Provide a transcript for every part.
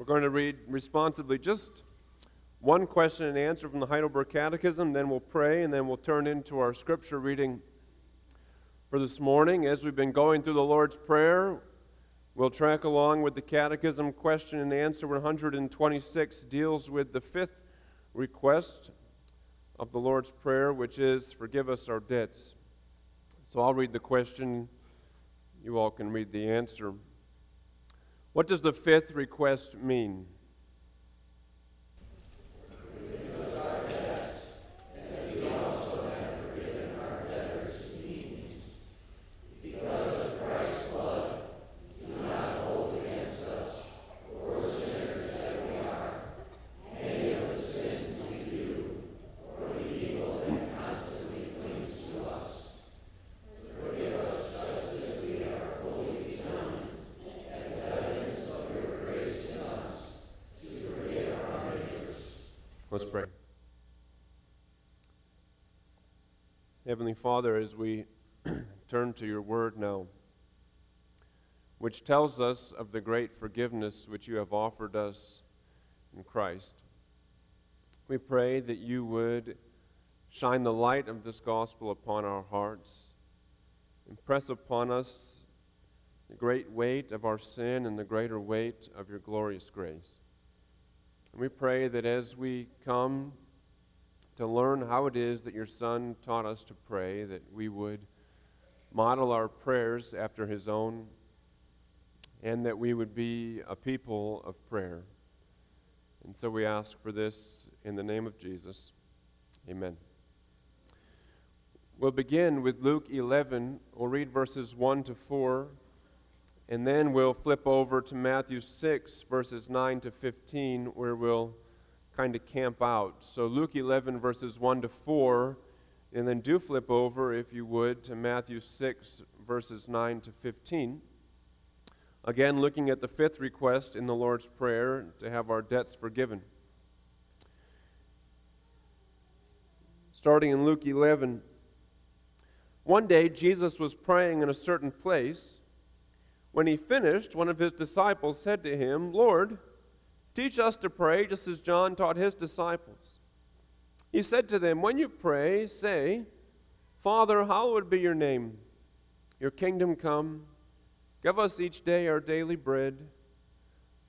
We're going to read responsibly just one question and answer from the Heidelberg Catechism, then we'll pray, and then we'll turn into our scripture reading for this morning. As we've been going through the Lord's Prayer, we'll track along with the Catechism. Question and answer 126 deals with the fifth request of the Lord's Prayer, which is, Forgive us our debts. So I'll read the question. You all can read the answer. What does the fifth request mean? Let's pray. Heavenly Father, as we turn to your word now, which tells us of the great forgiveness which you have offered us in Christ, we pray that you would shine the light of this gospel upon our hearts, impress upon us the great weight of our sin and the greater weight of your glorious grace. And we pray that as we come to learn how it is that your Son taught us to pray, that we would model our prayers after his own, and that we would be a people of prayer. And so we ask for this in the name of Jesus. Amen. We'll begin with Luke 11. We'll read verses 1 to 4. And then we'll flip over to Matthew 6, verses 9 to 15, where we'll kind of camp out. So Luke 11, verses 1 to 4, and then do flip over, if you would, to Matthew 6, verses 9 to 15. Again, looking at the fifth request in the Lord's Prayer to have our debts forgiven. Starting in Luke 11, one day Jesus was praying in a certain place when he finished, one of his disciples said to him, Lord, teach us to pray just as John taught his disciples. He said to them, When you pray, say, Father, hallowed be your name. Your kingdom come. Give us each day our daily bread.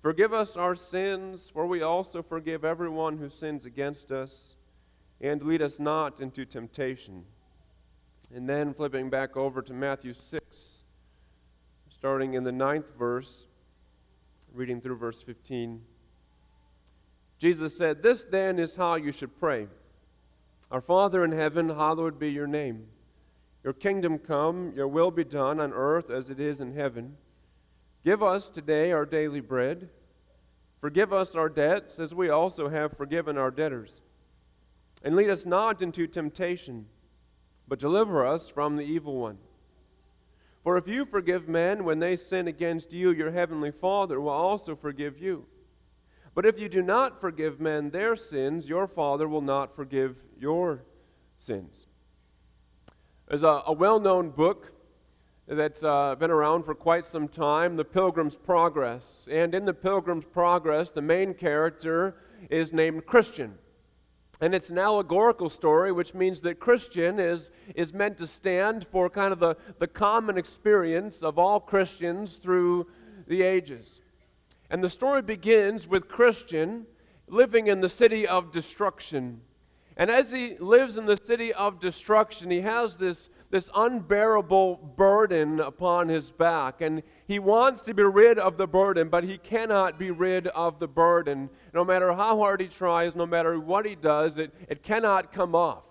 Forgive us our sins, for we also forgive everyone who sins against us. And lead us not into temptation. And then flipping back over to Matthew 6 starting in the ninth verse, reading through verse 15. Jesus said, This then is how you should pray Our Father in heaven, hallowed be your name. Your kingdom come, your will be done on earth as it is in heaven. Give us today our daily bread. Forgive us our debts as we also have forgiven our debtors. And lead us not into temptation, but deliver us from the evil one. For if you forgive men when they sin against you, your heavenly Father will also forgive you. But if you do not forgive men their sins, your Father will not forgive your sins. There's a, a well known book that's uh, been around for quite some time, The Pilgrim's Progress. And in The Pilgrim's Progress, the main character is named Christian. And it's an allegorical story, which means that Christian is, is meant to stand for kind of the, the common experience of all Christians through the ages. And the story begins with Christian living in the city of destruction. And as he lives in the city of destruction, he has this this unbearable burden upon his back. And he wants to be rid of the burden, but he cannot be rid of the burden. No matter how hard he tries, no matter what he does, it, it cannot come off.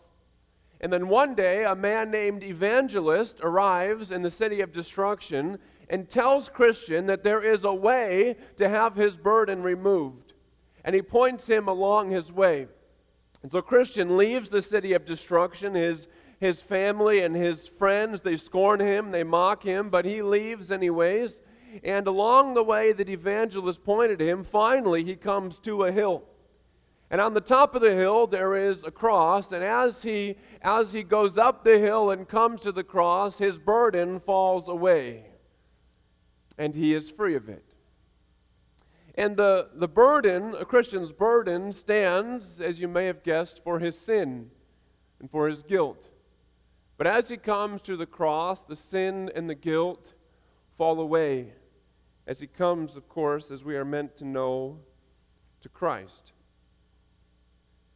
And then one day, a man named Evangelist arrives in the city of destruction and tells Christian that there is a way to have his burden removed. And he points him along his way. And so Christian leaves the city of destruction, his his family and his friends, they scorn him, they mock him, but he leaves anyways. And along the way that evangelist pointed him, finally he comes to a hill. And on the top of the hill there is a cross, and as he as he goes up the hill and comes to the cross, his burden falls away. And he is free of it. And the, the burden, a Christian's burden, stands, as you may have guessed, for his sin and for his guilt. But as he comes to the cross, the sin and the guilt fall away. As he comes, of course, as we are meant to know, to Christ.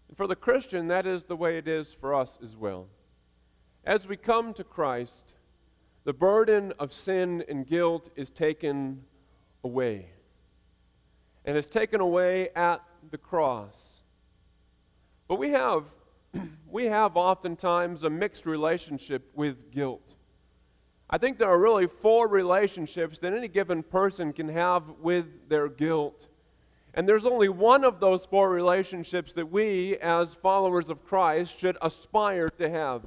And for the Christian, that is the way it is for us as well. As we come to Christ, the burden of sin and guilt is taken away. And it's taken away at the cross. But we have, we have oftentimes a mixed relationship with guilt. I think there are really four relationships that any given person can have with their guilt. And there's only one of those four relationships that we, as followers of Christ, should aspire to have.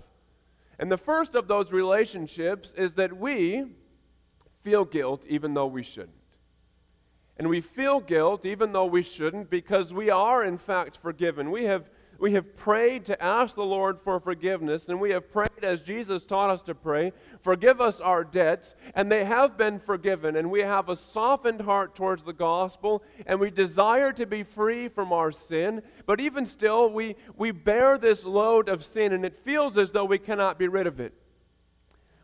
And the first of those relationships is that we feel guilt even though we shouldn't. And we feel guilt even though we shouldn't because we are, in fact, forgiven. We have we have prayed to ask the Lord for forgiveness, and we have prayed as Jesus taught us to pray forgive us our debts, and they have been forgiven. And we have a softened heart towards the gospel, and we desire to be free from our sin. But even still, we, we bear this load of sin, and it feels as though we cannot be rid of it.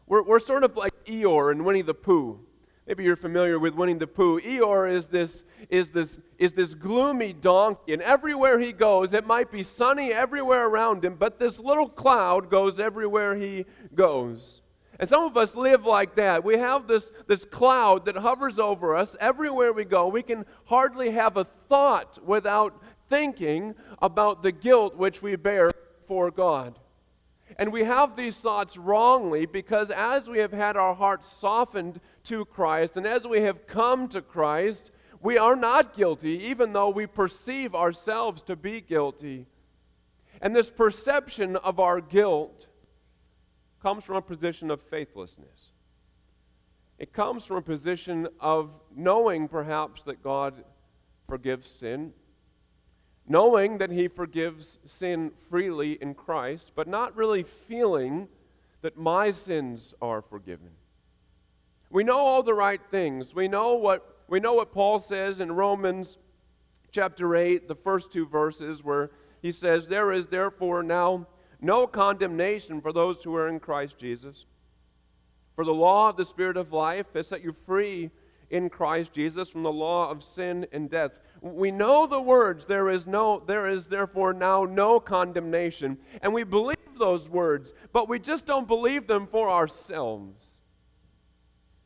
We're, we're sort of like Eeyore and Winnie the Pooh. Maybe you're familiar with Winnie the Pooh. Eeyore is this, is, this, is this gloomy donkey, and everywhere he goes, it might be sunny everywhere around him, but this little cloud goes everywhere he goes. And some of us live like that. We have this, this cloud that hovers over us everywhere we go. We can hardly have a thought without thinking about the guilt which we bear for God. And we have these thoughts wrongly because as we have had our hearts softened to Christ and as we have come to Christ, we are not guilty, even though we perceive ourselves to be guilty. And this perception of our guilt comes from a position of faithlessness. It comes from a position of knowing, perhaps, that God forgives sin knowing that He forgives sin freely in Christ, but not really feeling that my sins are forgiven. We know all the right things. We know what, we know what Paul says in Romans chapter 8, the first two verses, where he says, There is therefore now no condemnation for those who are in Christ Jesus. For the law of the Spirit of life has set you free in Christ Jesus from the law of sin and death. We know the words, there is no there is therefore now no condemnation, and we believe those words, but we just don't believe them for ourselves.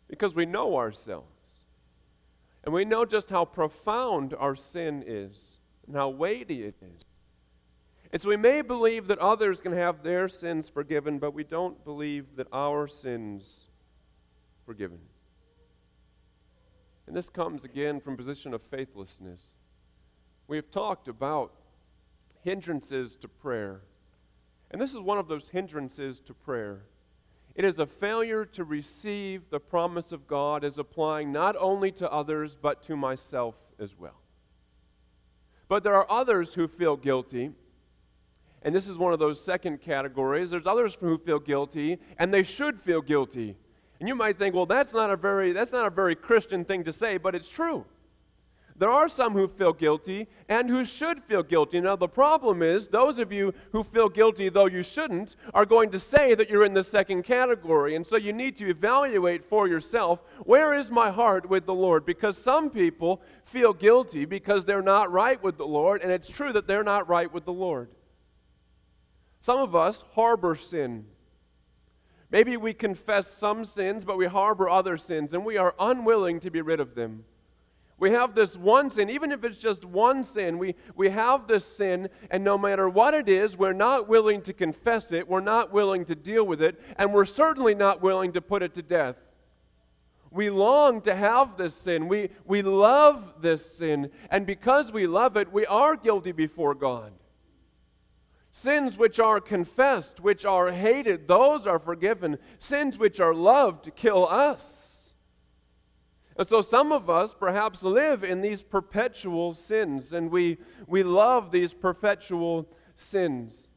Because we know ourselves. And we know just how profound our sin is and how weighty it is. And so we may believe that others can have their sins forgiven, but we don't believe that our sins forgiven. And this comes again from position of faithlessness. We have talked about hindrances to prayer. And this is one of those hindrances to prayer. It is a failure to receive the promise of God as applying not only to others, but to myself as well. But there are others who feel guilty, and this is one of those second categories. There's others who feel guilty, and they should feel guilty. And you might think, well, that's not a very, that's not a very Christian thing to say, but it's true. There are some who feel guilty and who should feel guilty. Now, the problem is, those of you who feel guilty, though you shouldn't, are going to say that you're in the second category. And so you need to evaluate for yourself where is my heart with the Lord? Because some people feel guilty because they're not right with the Lord, and it's true that they're not right with the Lord. Some of us harbor sin. Maybe we confess some sins, but we harbor other sins, and we are unwilling to be rid of them. We have this one sin, even if it's just one sin, we, we have this sin, and no matter what it is, we're not willing to confess it, we're not willing to deal with it, and we're certainly not willing to put it to death. We long to have this sin. We, we love this sin, and because we love it, we are guilty before God. Sins which are confessed, which are hated, those are forgiven. Sins which are loved kill us. And so some of us perhaps live in these perpetual sins, and we, we love these perpetual sins.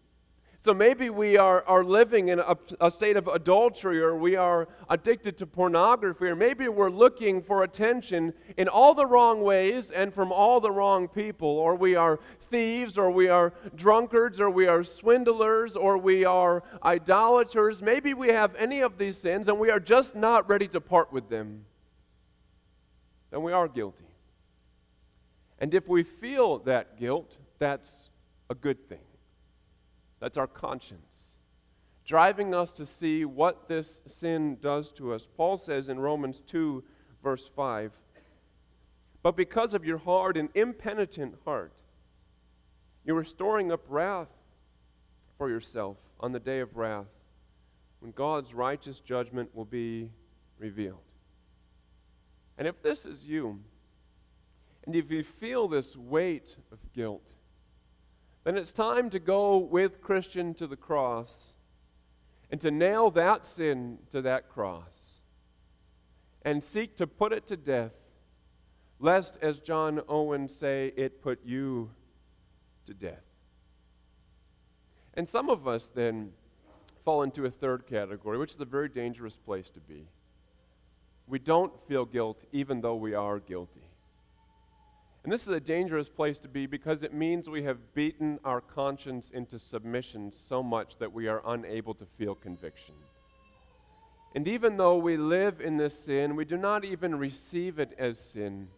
So maybe we are, are living in a, a, state of adultery, or we are addicted to pornography, or maybe we're looking for attention in all the wrong ways and from all the wrong people, or we are thieves, or we are drunkards, or we are swindlers, or we are idolaters. Maybe we have any of these sins and we are just not ready to part with them. Then we are guilty. And if we feel that guilt, that's a good thing. That's our conscience, driving us to see what this sin does to us. Paul says in Romans 2, verse 5 But because of your hard and impenitent heart, you are storing up wrath for yourself on the day of wrath, when God's righteous judgment will be revealed. And if this is you, and if you feel this weight of guilt, then it's time to go with Christian to the cross and to nail that sin to that cross and seek to put it to death, lest, as John Owen say, it put you to death. And some of us then fall into a third category, which is a very dangerous place to be. We don't feel guilt even though we are guilty. And this is a dangerous place to be because it means we have beaten our conscience into submission so much that we are unable to feel conviction. And even though we live in this sin, we do not even receive it as sin.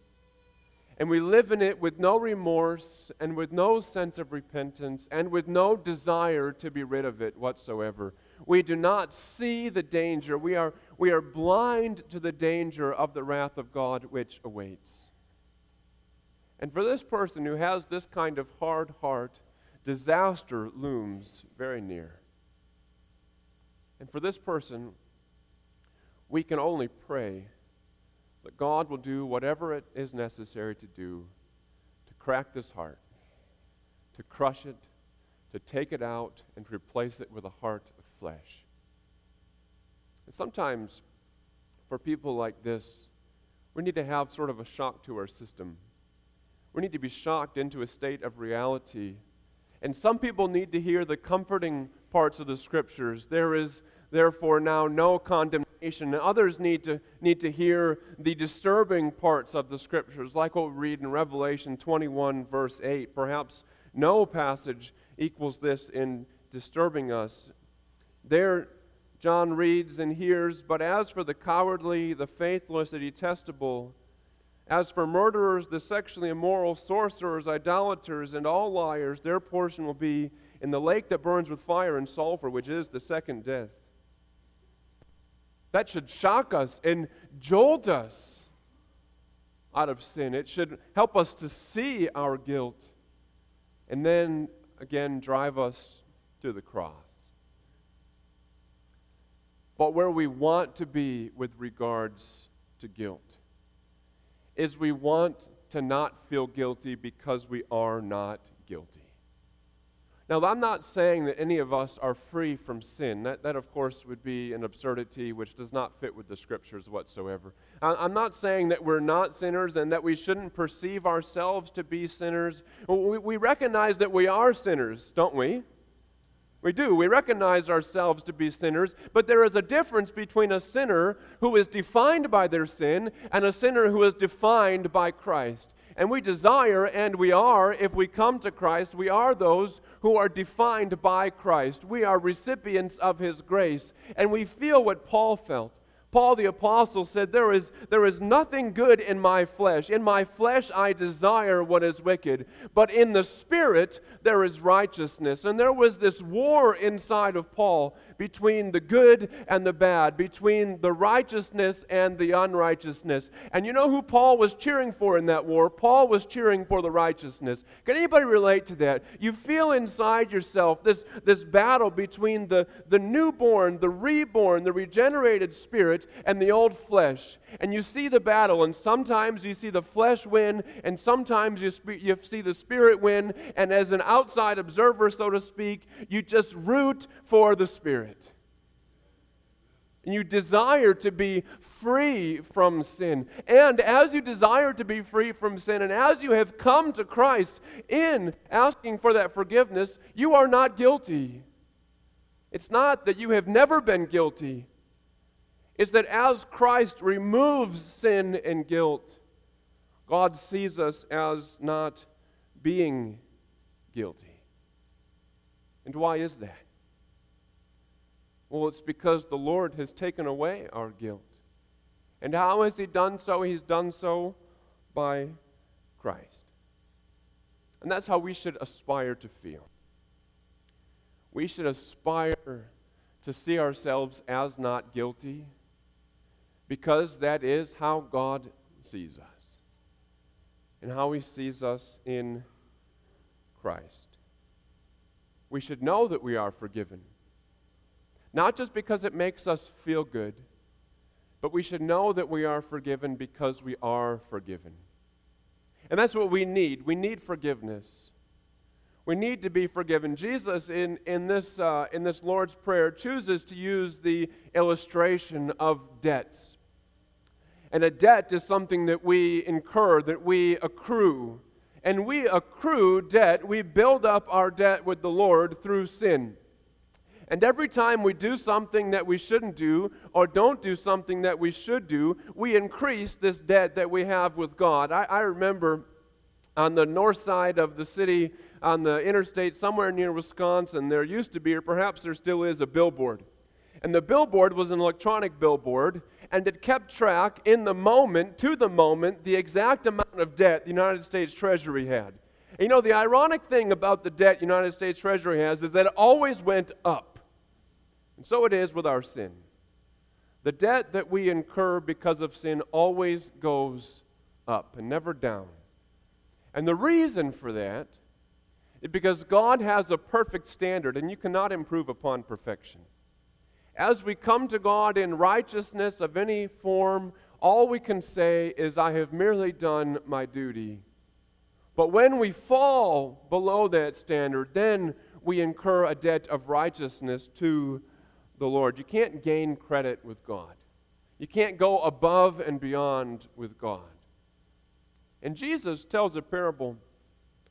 And we live in it with no remorse and with no sense of repentance and with no desire to be rid of it whatsoever. We do not see the danger. We are, we are blind to the danger of the wrath of God which awaits. And for this person who has this kind of hard heart, disaster looms very near. And for this person, we can only pray that God will do whatever it is necessary to do to crack this heart, to crush it, to take it out, and replace it with a heart of flesh. And sometimes, for people like this, we need to have sort of a shock to our system we need to be shocked into a state of reality. And some people need to hear the comforting parts of the scriptures. There is therefore now no condemnation. And others need to, need to hear the disturbing parts of the scriptures, like what we read in Revelation 21, verse 8. Perhaps no passage equals this in disturbing us. There, John reads and hears, But as for the cowardly, the faithless, the detestable, as for murderers, the sexually immoral, sorcerers, idolaters, and all liars, their portion will be in the lake that burns with fire and sulfur, which is the second death. That should shock us and jolt us out of sin. It should help us to see our guilt and then again drive us to the cross. But where we want to be with regards to guilt is we want to not feel guilty because we are not guilty. Now, I'm not saying that any of us are free from sin. That, that, of course, would be an absurdity which does not fit with the scriptures whatsoever. I'm not saying that we're not sinners and that we shouldn't perceive ourselves to be sinners. We, we recognize that we are sinners, don't we? We do. We recognize ourselves to be sinners, but there is a difference between a sinner who is defined by their sin and a sinner who is defined by Christ. And we desire, and we are, if we come to Christ, we are those who are defined by Christ. We are recipients of His grace, and we feel what Paul felt. Paul the Apostle said, there is, there is nothing good in my flesh. In my flesh I desire what is wicked, but in the Spirit there is righteousness. And there was this war inside of Paul between the good and the bad, between the righteousness and the unrighteousness. And you know who Paul was cheering for in that war? Paul was cheering for the righteousness. Can anybody relate to that? You feel inside yourself this, this battle between the, the newborn, the reborn, the regenerated spirit, and the old flesh. And you see the battle, and sometimes you see the flesh win, and sometimes you, sp- you see the spirit win. And as an outside observer, so to speak, you just root for the spirit. And you desire to be free from sin. And as you desire to be free from sin, and as you have come to Christ in asking for that forgiveness, you are not guilty. It's not that you have never been guilty. It's that as Christ removes sin and guilt, God sees us as not being guilty. And why is that? Well, it's because the Lord has taken away our guilt. And how has He done so? He's done so by Christ. And that's how we should aspire to feel. We should aspire to see ourselves as not guilty because that is how God sees us and how He sees us in Christ. We should know that we are forgiven not just because it makes us feel good, but we should know that we are forgiven because we are forgiven. And that's what we need. We need forgiveness. We need to be forgiven. Jesus, in, in, this, uh, in this Lord's Prayer, chooses to use the illustration of debts. And a debt is something that we incur, that we accrue. And we accrue debt, we build up our debt with the Lord through sin. And every time we do something that we shouldn't do or don't do something that we should do, we increase this debt that we have with God. I, I remember on the north side of the city, on the interstate somewhere near Wisconsin, there used to be, or perhaps there still is, a billboard. And the billboard was an electronic billboard, and it kept track in the moment, to the moment, the exact amount of debt the United States Treasury had. And you know, the ironic thing about the debt the United States Treasury has is that it always went up. And so it is with our sin. The debt that we incur because of sin always goes up and never down. And the reason for that is because God has a perfect standard and you cannot improve upon perfection. As we come to God in righteousness of any form, all we can say is, I have merely done my duty. But when we fall below that standard, then we incur a debt of righteousness to the Lord. You can't gain credit with God. You can't go above and beyond with God. And Jesus tells a parable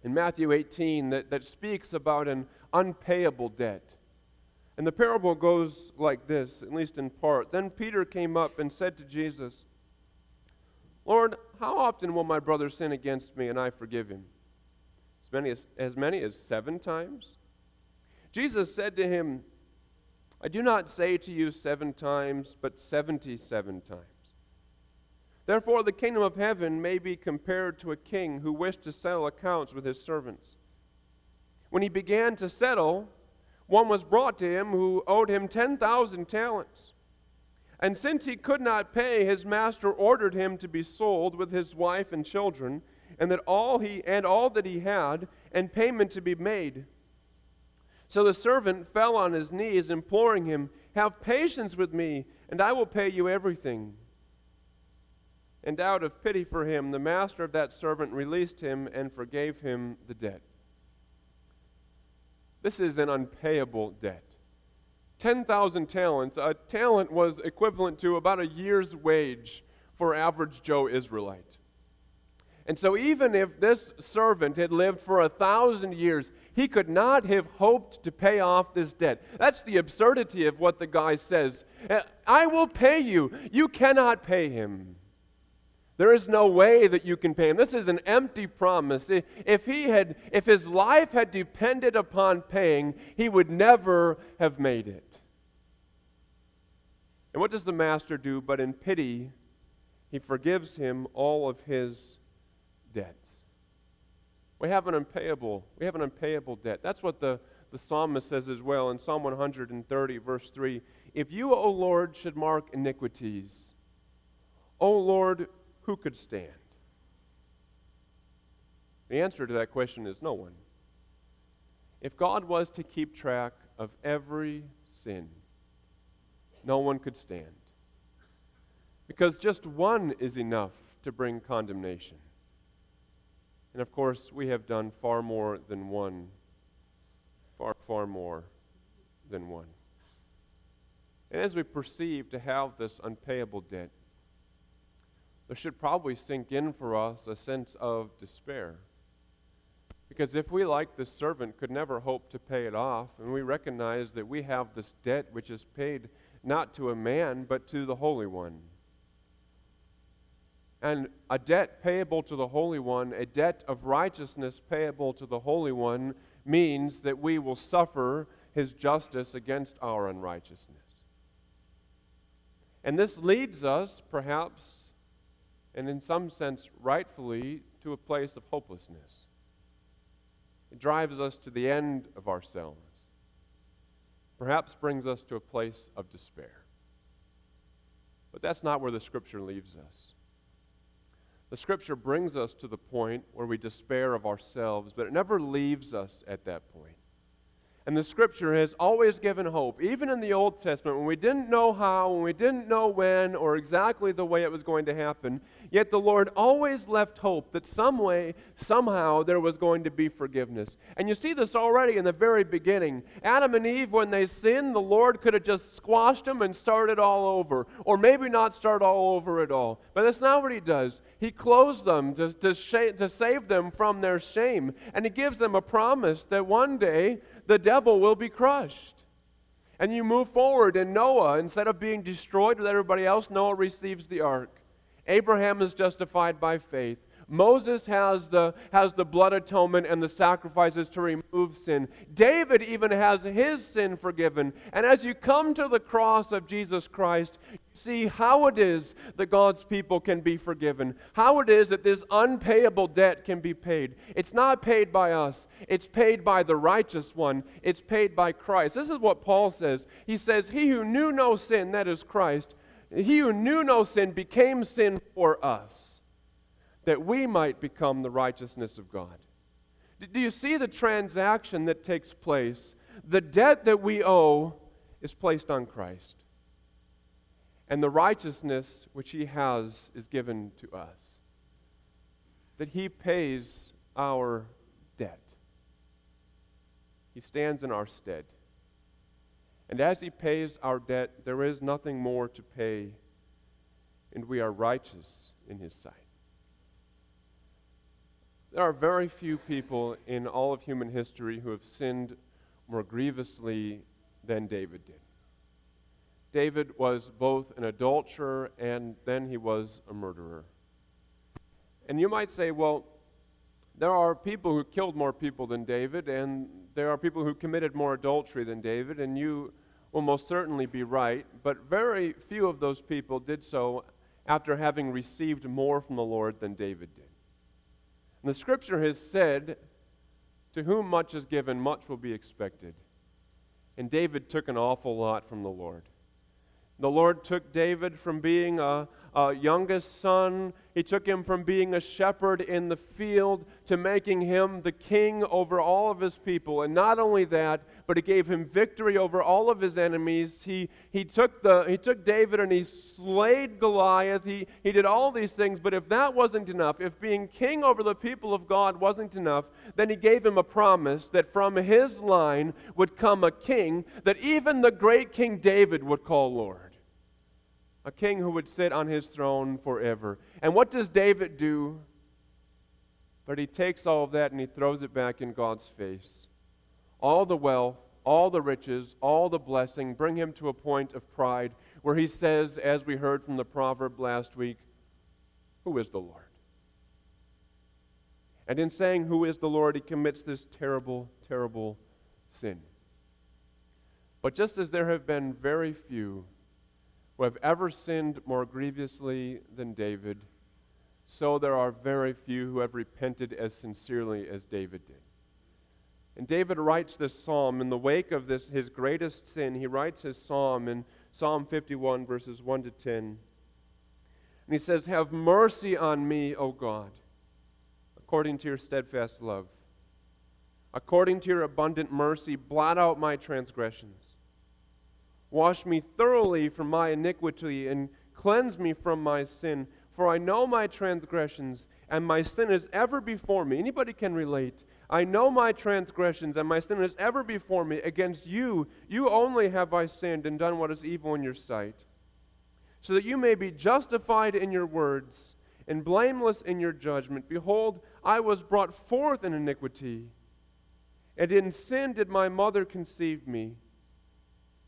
in Matthew 18 that, that speaks about an unpayable debt. And the parable goes like this, at least in part. Then Peter came up and said to Jesus, Lord, how often will my brother sin against me and I forgive him? As many as, as many as seven times? Jesus said to him, I do not say to you seven times, but seventy seven times. Therefore, the kingdom of heaven may be compared to a king who wished to settle accounts with his servants. When he began to settle, one was brought to him who owed him 10,000 talents. And since he could not pay, his master ordered him to be sold with his wife and children, and that all he and all that he had, and payment to be made. So the servant fell on his knees, imploring him, Have patience with me, and I will pay you everything. And out of pity for him, the master of that servant released him and forgave him the debt. This is an unpayable debt. 10,000 talents. A talent was equivalent to about a year's wage for average Joe Israelite. And so, even if this servant had lived for a thousand years, he could not have hoped to pay off this debt. That's the absurdity of what the guy says. Uh, I will pay you. You cannot pay him. There is no way that you can pay him. This is an empty promise. If he had if his life had depended upon paying, he would never have made it. And what does the master do but in pity he forgives him all of his debts? We have an unpayable, we have an unpayable debt. That's what the, the psalmist says as well in Psalm 130, verse 3. If you, O Lord, should mark iniquities, O Lord, who could stand? The answer to that question is no one. If God was to keep track of every sin, no one could stand. Because just one is enough to bring condemnation. And of course, we have done far more than one. Far, far more than one. And as we perceive to have this unpayable debt, there should probably sink in for us a sense of despair. Because if we, like this servant, could never hope to pay it off, and we recognize that we have this debt which is paid not to a man, but to the Holy One. And a debt payable to the Holy One, a debt of righteousness payable to the Holy One, means that we will suffer his justice against our unrighteousness. And this leads us, perhaps, and in some sense rightfully, to a place of hopelessness. It drives us to the end of ourselves, perhaps brings us to a place of despair. But that's not where the Scripture leaves us. The Scripture brings us to the point where we despair of ourselves, but it never leaves us at that point. And the scripture has always given hope, even in the Old Testament, when we didn't know how, when we didn't know when, or exactly the way it was going to happen. Yet the Lord always left hope that some way, somehow, there was going to be forgiveness. And you see this already in the very beginning. Adam and Eve, when they sinned, the Lord could have just squashed them and started all over, or maybe not start all over at all. But that's not what He does. He clothes them to, to, sh- to save them from their shame, and He gives them a promise that one day, the devil will be crushed. And you move forward, and Noah, instead of being destroyed with everybody else, Noah receives the ark. Abraham is justified by faith. Moses has the, has the blood atonement and the sacrifices to remove sin. David even has his sin forgiven. And as you come to the cross of Jesus Christ, you see how it is that God's people can be forgiven, how it is that this unpayable debt can be paid. It's not paid by us, it's paid by the righteous one, it's paid by Christ. This is what Paul says. He says, He who knew no sin, that is Christ, he who knew no sin became sin for us that we might become the righteousness of God. Do you see the transaction that takes place? The debt that we owe is placed on Christ, and the righteousness which He has is given to us. That He pays our debt, He stands in our stead. And as He pays our debt, there is nothing more to pay, and we are righteous in His sight. There are very few people in all of human history who have sinned more grievously than David did. David was both an adulterer and then he was a murderer. And you might say, well, there are people who killed more people than David, and there are people who committed more adultery than David, and you will most certainly be right, but very few of those people did so after having received more from the Lord than David did. And the scripture has said, To whom much is given, much will be expected. And David took an awful lot from the Lord. The Lord took David from being a, a, youngest son, he took him from being a shepherd in the field to making him the king over all of his people. And not only that, but he gave him victory over all of his enemies. He, he, took, the, he took David and he slayed Goliath. He, he did all these things. But if that wasn't enough, if being king over the people of God wasn't enough, then he gave him a promise that from his line would come a king that even the great King David would call Lord a king who would sit on his throne forever. And what does David do? But he takes all of that and he throws it back in God's face. All the wealth, all the riches, all the blessing bring him to a point of pride where he says, as we heard from the proverb last week, Who is the Lord? And in saying, Who is the Lord, he commits this terrible, terrible sin. But just as there have been very few who have ever sinned more grievously than David, so there are very few who have repented as sincerely as David did. And David writes this psalm in the wake of this his greatest sin. He writes his psalm in Psalm 51 verses 1 to 10. And he says, "Have mercy on me, O God, according to your steadfast love. According to your abundant mercy, blot out my transgressions." Wash me thoroughly from my iniquity and cleanse me from my sin. For I know my transgressions, and my sin is ever before me. Anybody can relate. I know my transgressions, and my sin is ever before me. Against you, you only have I sinned and done what is evil in your sight, so that you may be justified in your words and blameless in your judgment. Behold, I was brought forth in iniquity, and in sin did my mother conceive me.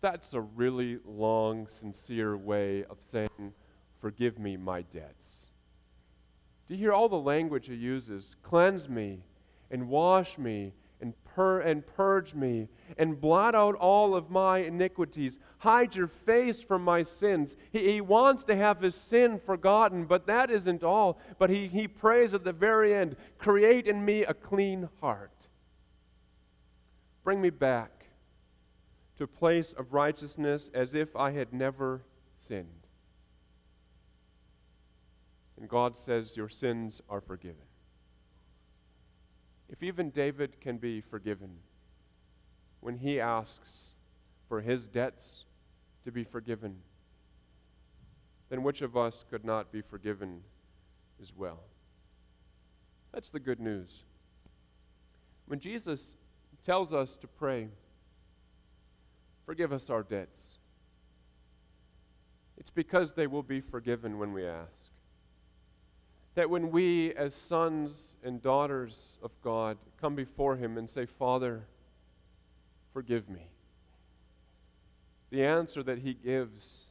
That's a really long, sincere way of saying, Forgive me my debts. Do you hear all the language he uses? Cleanse me and wash me and, pur- and purge me and blot out all of my iniquities. Hide your face from my sins. He, he wants to have his sin forgotten, but that isn't all. But he, he prays at the very end create in me a clean heart. Bring me back to a place of righteousness as if I had never sinned. And God says, Your sins are forgiven. If even David can be forgiven when he asks for his debts to be forgiven, then which of us could not be forgiven as well? That's the good news. When Jesus tells us to pray, forgive us our debts, it's because they will be forgiven when we ask that when we, as sons and daughters of God, come before Him and say, Father, forgive me, the answer that He gives,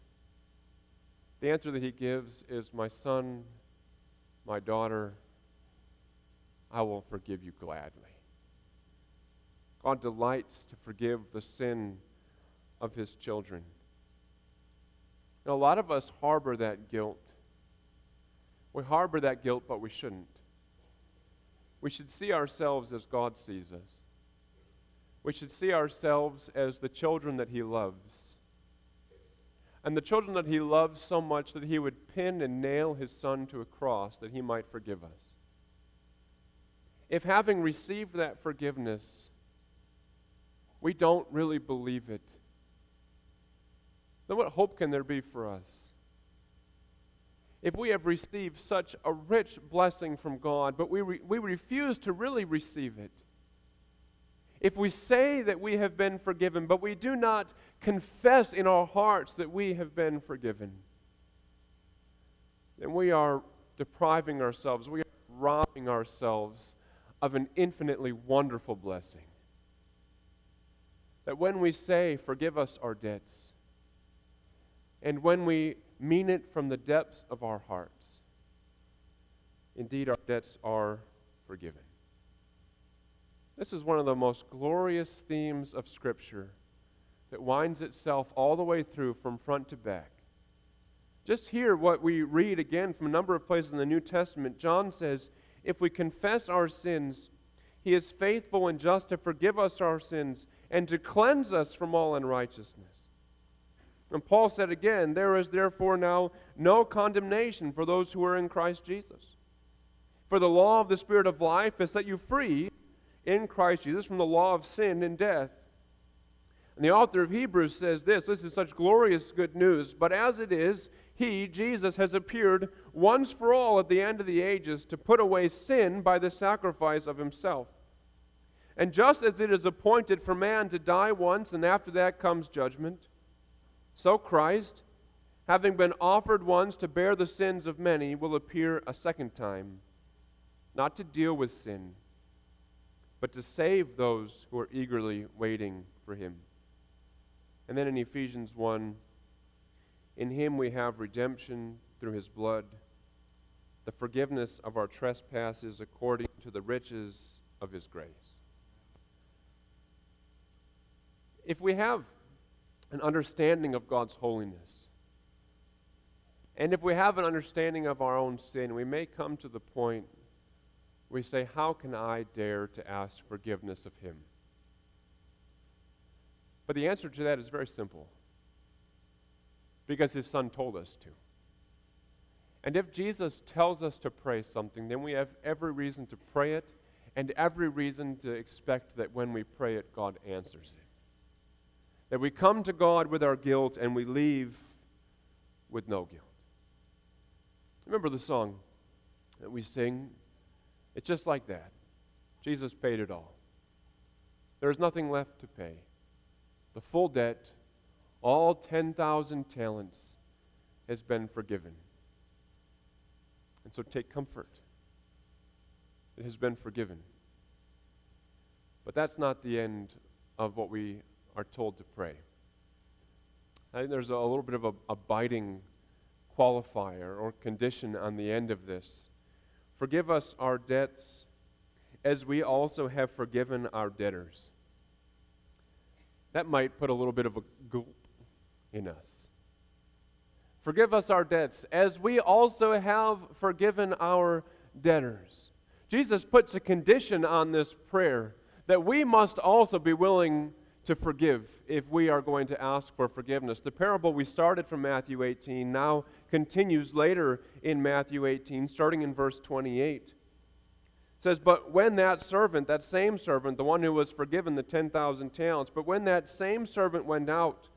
the answer that He gives is, My son, my daughter, I will forgive you gladly. God delights to forgive the sin of His children. Now, a lot of us harbor that guilt we harbor that guilt, but we shouldn't. We should see ourselves as God sees us. We should see ourselves as the children that He loves. And the children that He loves so much that He would pin and nail His Son to a cross that He might forgive us. If having received that forgiveness, we don't really believe it, then what hope can there be for us? if we have received such a rich blessing from God, but we, re- we refuse to really receive it, if we say that we have been forgiven, but we do not confess in our hearts that we have been forgiven, then we are depriving ourselves, we are robbing ourselves of an infinitely wonderful blessing. That when we say, Forgive us our debts, and when we mean it from the depths of our hearts. Indeed, our debts are forgiven. This is one of the most glorious themes of Scripture that winds itself all the way through from front to back. Just hear what we read again from a number of places in the New Testament. John says, If we confess our sins, he is faithful and just to forgive us our sins and to cleanse us from all unrighteousness. And Paul said again, There is therefore now no condemnation for those who are in Christ Jesus. For the law of the Spirit of life has set you free in Christ Jesus from the law of sin and death. And the author of Hebrews says this this is such glorious good news. But as it is, he, Jesus, has appeared once for all at the end of the ages to put away sin by the sacrifice of himself. And just as it is appointed for man to die once, and after that comes judgment, so Christ, having been offered once to bear the sins of many, will appear a second time, not to deal with sin, but to save those who are eagerly waiting for him. And then in Ephesians 1, in him we have redemption through his blood, the forgiveness of our trespasses according to the riches of his grace. If we have an understanding of God's holiness. And if we have an understanding of our own sin, we may come to the point we say, How can I dare to ask forgiveness of Him? But the answer to that is very simple because His Son told us to. And if Jesus tells us to pray something, then we have every reason to pray it and every reason to expect that when we pray it, God answers it. That we come to God with our guilt and we leave with no guilt. Remember the song that we sing? It's just like that. Jesus paid it all. There is nothing left to pay. The full debt, all 10,000 talents, has been forgiven. And so take comfort. It has been forgiven. But that's not the end of what we are told to pray. I think there's a, little bit of a, a biting qualifier or condition on the end of this. Forgive us our debts as we also have forgiven our debtors. That might put a little bit of a gulp in us. Forgive us our debts as we also have forgiven our debtors. Jesus puts a condition on this prayer that we must also be willing to forgive if we are going to ask for forgiveness. The parable we started from Matthew 18 now continues later in Matthew 18, starting in verse 28. It says, But when that servant, that same servant, the one who was forgiven the 10,000 talents, but when that same servant went out,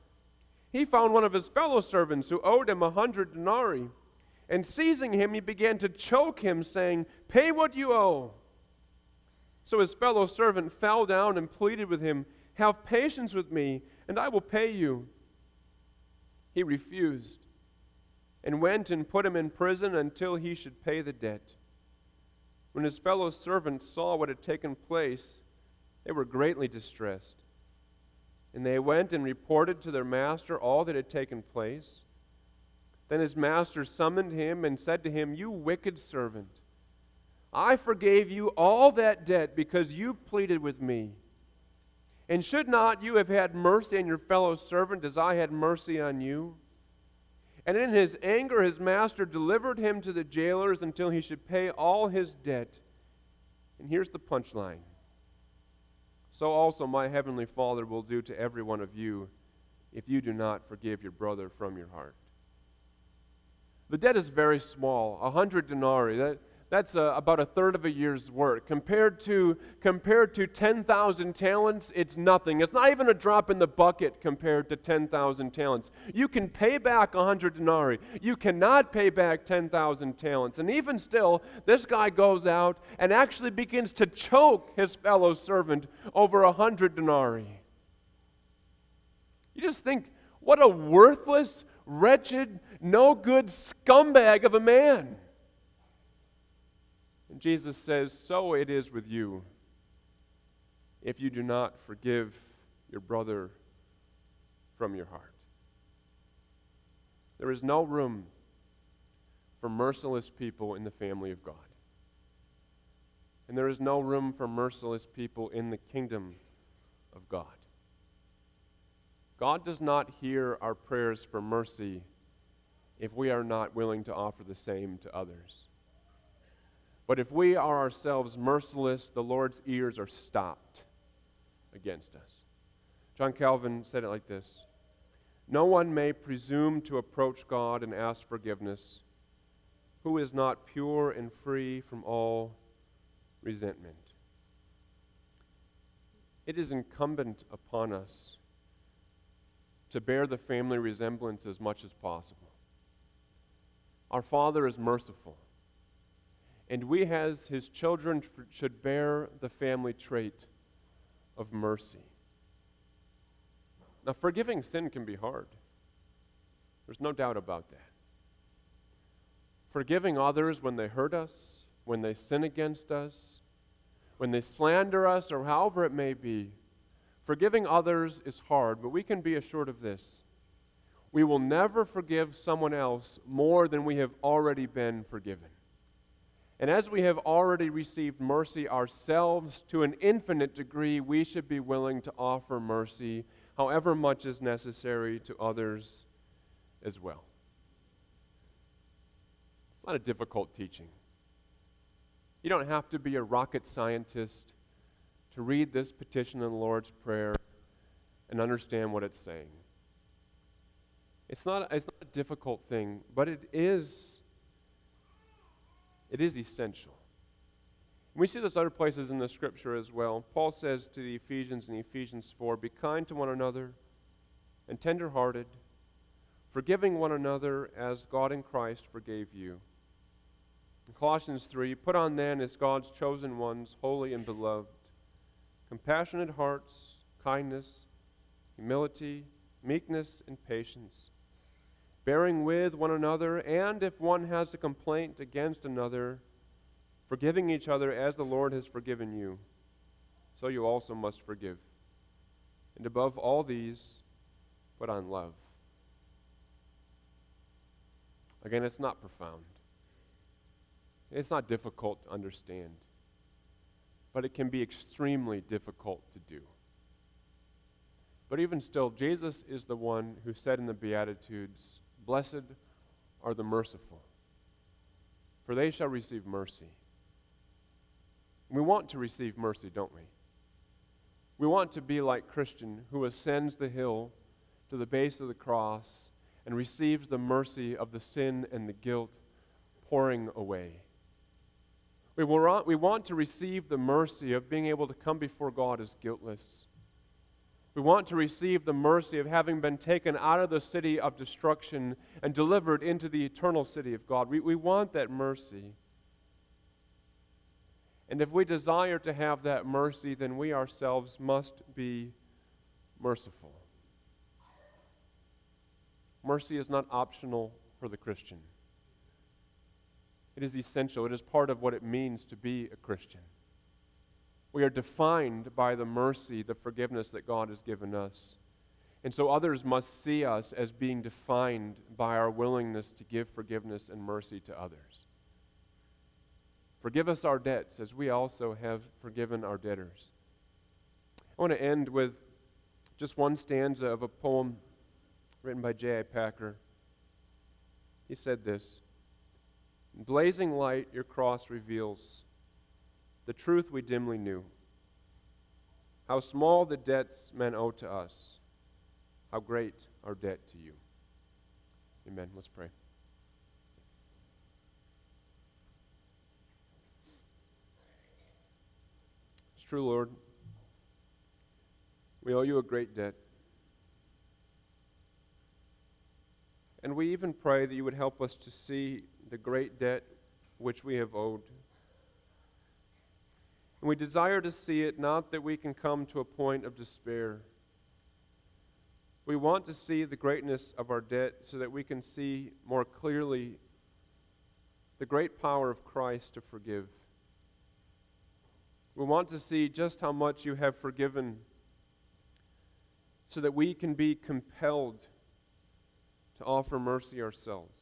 he found one of his fellow servants who owed him a hundred denarii. And seizing him, he began to choke him, saying, Pay what you owe. So his fellow servant fell down and pleaded with him. Have patience with me, and I will pay you. He refused and went and put him in prison until he should pay the debt. When his fellow servants saw what had taken place, they were greatly distressed. And they went and reported to their master all that had taken place. Then his master summoned him and said to him, You wicked servant, I forgave you all that debt because you pleaded with me. And should not you have had mercy on your fellow servant as I had mercy on you? And in his anger, his master delivered him to the jailers until he should pay all his debt. And here's the punchline So also my heavenly Father will do to every one of you if you do not forgive your brother from your heart. The debt is very small, a hundred denarii. That, that's a, about a third of a year's work. Compared to, compared to 10,000 talents, it's nothing. It's not even a drop in the bucket compared to 10,000 talents. You can pay back 100 denarii. You cannot pay back 10,000 talents. And even still, this guy goes out and actually begins to choke his fellow servant over 100 denarii. You just think, what a worthless, wretched, no good scumbag of a man. And Jesus says, So it is with you if you do not forgive your brother from your heart. There is no room for merciless people in the family of God. And there is no room for merciless people in the kingdom of God. God does not hear our prayers for mercy if we are not willing to offer the same to others. But if we are ourselves merciless, the Lord's ears are stopped against us. John Calvin said it like this No one may presume to approach God and ask forgiveness who is not pure and free from all resentment. It is incumbent upon us to bear the family resemblance as much as possible. Our Father is merciful and we as his children should bear the family trait of mercy. Now, forgiving sin can be hard. There's no doubt about that. Forgiving others when they hurt us, when they sin against us, when they slander us, or however it may be, forgiving others is hard, but we can be assured of this. We will never forgive someone else more than we have already been forgiven. And as we have already received mercy ourselves to an infinite degree, we should be willing to offer mercy, however much is necessary, to others as well. It's not a difficult teaching. You don't have to be a rocket scientist to read this petition in the Lord's Prayer and understand what it's saying. It's not, it's not a difficult thing, but it is It is essential. We see this other places in the scripture as well. Paul says to the Ephesians in Ephesians 4 Be kind to one another and tenderhearted, forgiving one another as God in Christ forgave you. In Colossians 3 Put on then as God's chosen ones, holy and beloved, compassionate hearts, kindness, humility, meekness, and patience, bearing with one another, and if one has a complaint against another, forgiving each other as the Lord has forgiven you, so you also must forgive. And above all these, put on love. Again, it's not profound. It's not difficult to understand, but it can be extremely difficult to do. But even still, Jesus is the one who said in the Beatitudes, Blessed are the merciful, for they shall receive mercy. We want to receive mercy, don't we? We want to be like Christian who ascends the hill to the base of the cross and receives the mercy of the sin and the guilt pouring away. We want, we want to receive the mercy of being able to come before God as guiltless. We want to receive the mercy of having been taken out of the city of destruction and delivered into the eternal city of God. We, we want that mercy. And if we desire to have that mercy, then we ourselves must be merciful. Mercy is not optional for the Christian, it is essential. It is part of what it means to be a Christian. We are defined by the mercy, the forgiveness that God has given us. And so others must see us as being defined by our willingness to give forgiveness and mercy to others. Forgive us our debts as we also have forgiven our debtors. I want to end with just one stanza of a poem written by J.I. Packer. He said this Blazing light your cross reveals the truth we dimly knew. How small the debts men owe to us, how great our debt to you. Amen. Let's pray. It's true, Lord. We owe you a great debt. And we even pray that you would help us to see the great debt which we have owed. And we desire to see it not that we can come to a point of despair. We want to see the greatness of our debt so that we can see more clearly the great power of Christ to forgive. We want to see just how much you have forgiven so that we can be compelled to offer mercy ourselves.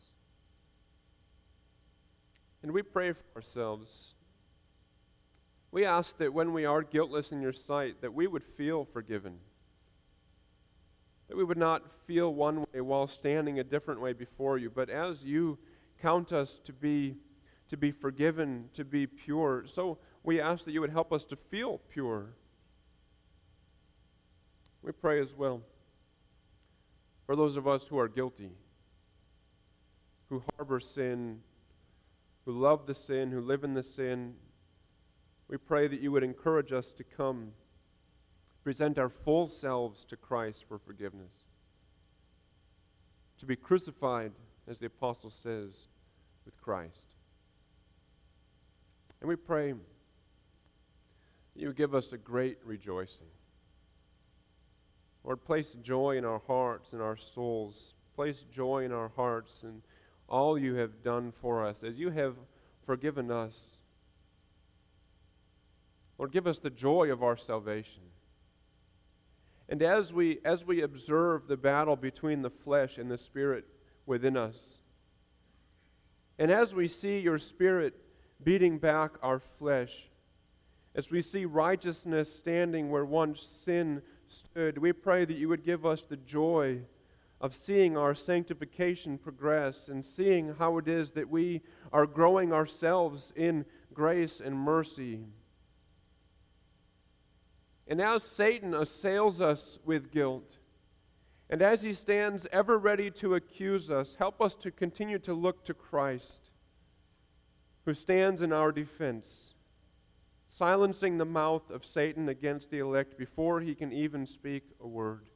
And we pray for ourselves. We ask that when we are guiltless in your sight, that we would feel forgiven. That we would not feel one way while standing a different way before you, but as you count us to be to be forgiven, to be pure, so we ask that you would help us to feel pure. We pray as well for those of us who are guilty, who harbor sin, who love the sin, who live in the sin. We pray that you would encourage us to come, present our full selves to Christ for forgiveness, to be crucified, as the apostle says, with Christ. And we pray that you give us a great rejoicing. Lord, place joy in our hearts and our souls. Place joy in our hearts and all you have done for us, as you have forgiven us. Lord, give us the joy of our salvation. And as we, as we observe the battle between the flesh and the spirit within us, and as we see your spirit beating back our flesh, as we see righteousness standing where once sin stood, we pray that you would give us the joy of seeing our sanctification progress and seeing how it is that we are growing ourselves in grace and mercy. And as Satan assails us with guilt, and as he stands ever ready to accuse us, help us to continue to look to Christ who stands in our defense, silencing the mouth of Satan against the elect before he can even speak a word.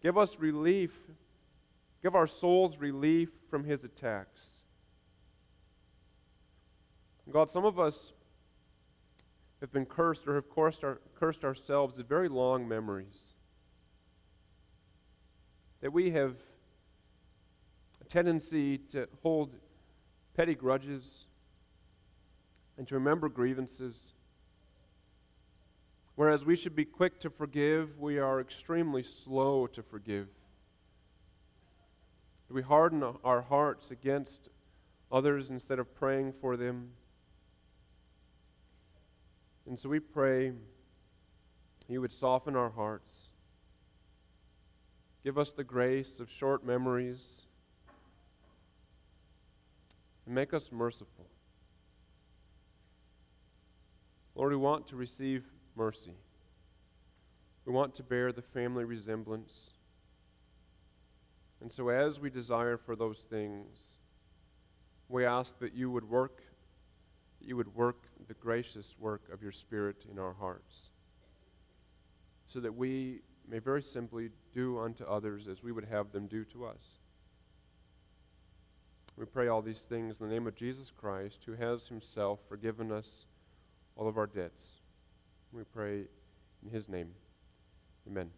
Give us relief. Give our souls relief from his attacks. God, some of us have been cursed or have cursed, our, cursed ourselves with very long memories. That we have a tendency to hold petty grudges and to remember grievances. Whereas we should be quick to forgive, we are extremely slow to forgive. We harden our hearts against others instead of praying for them. And so we pray you would soften our hearts. Give us the grace of short memories and make us merciful. Lord, we want to receive mercy. We want to bear the family resemblance. And so, as we desire for those things, we ask that you would work, that you would work the gracious work of your Spirit in our hearts, so that we may very simply do unto others as we would have them do to us. We pray all these things in the name of Jesus Christ, who has himself forgiven us all of our debts. We pray in his name. Amen.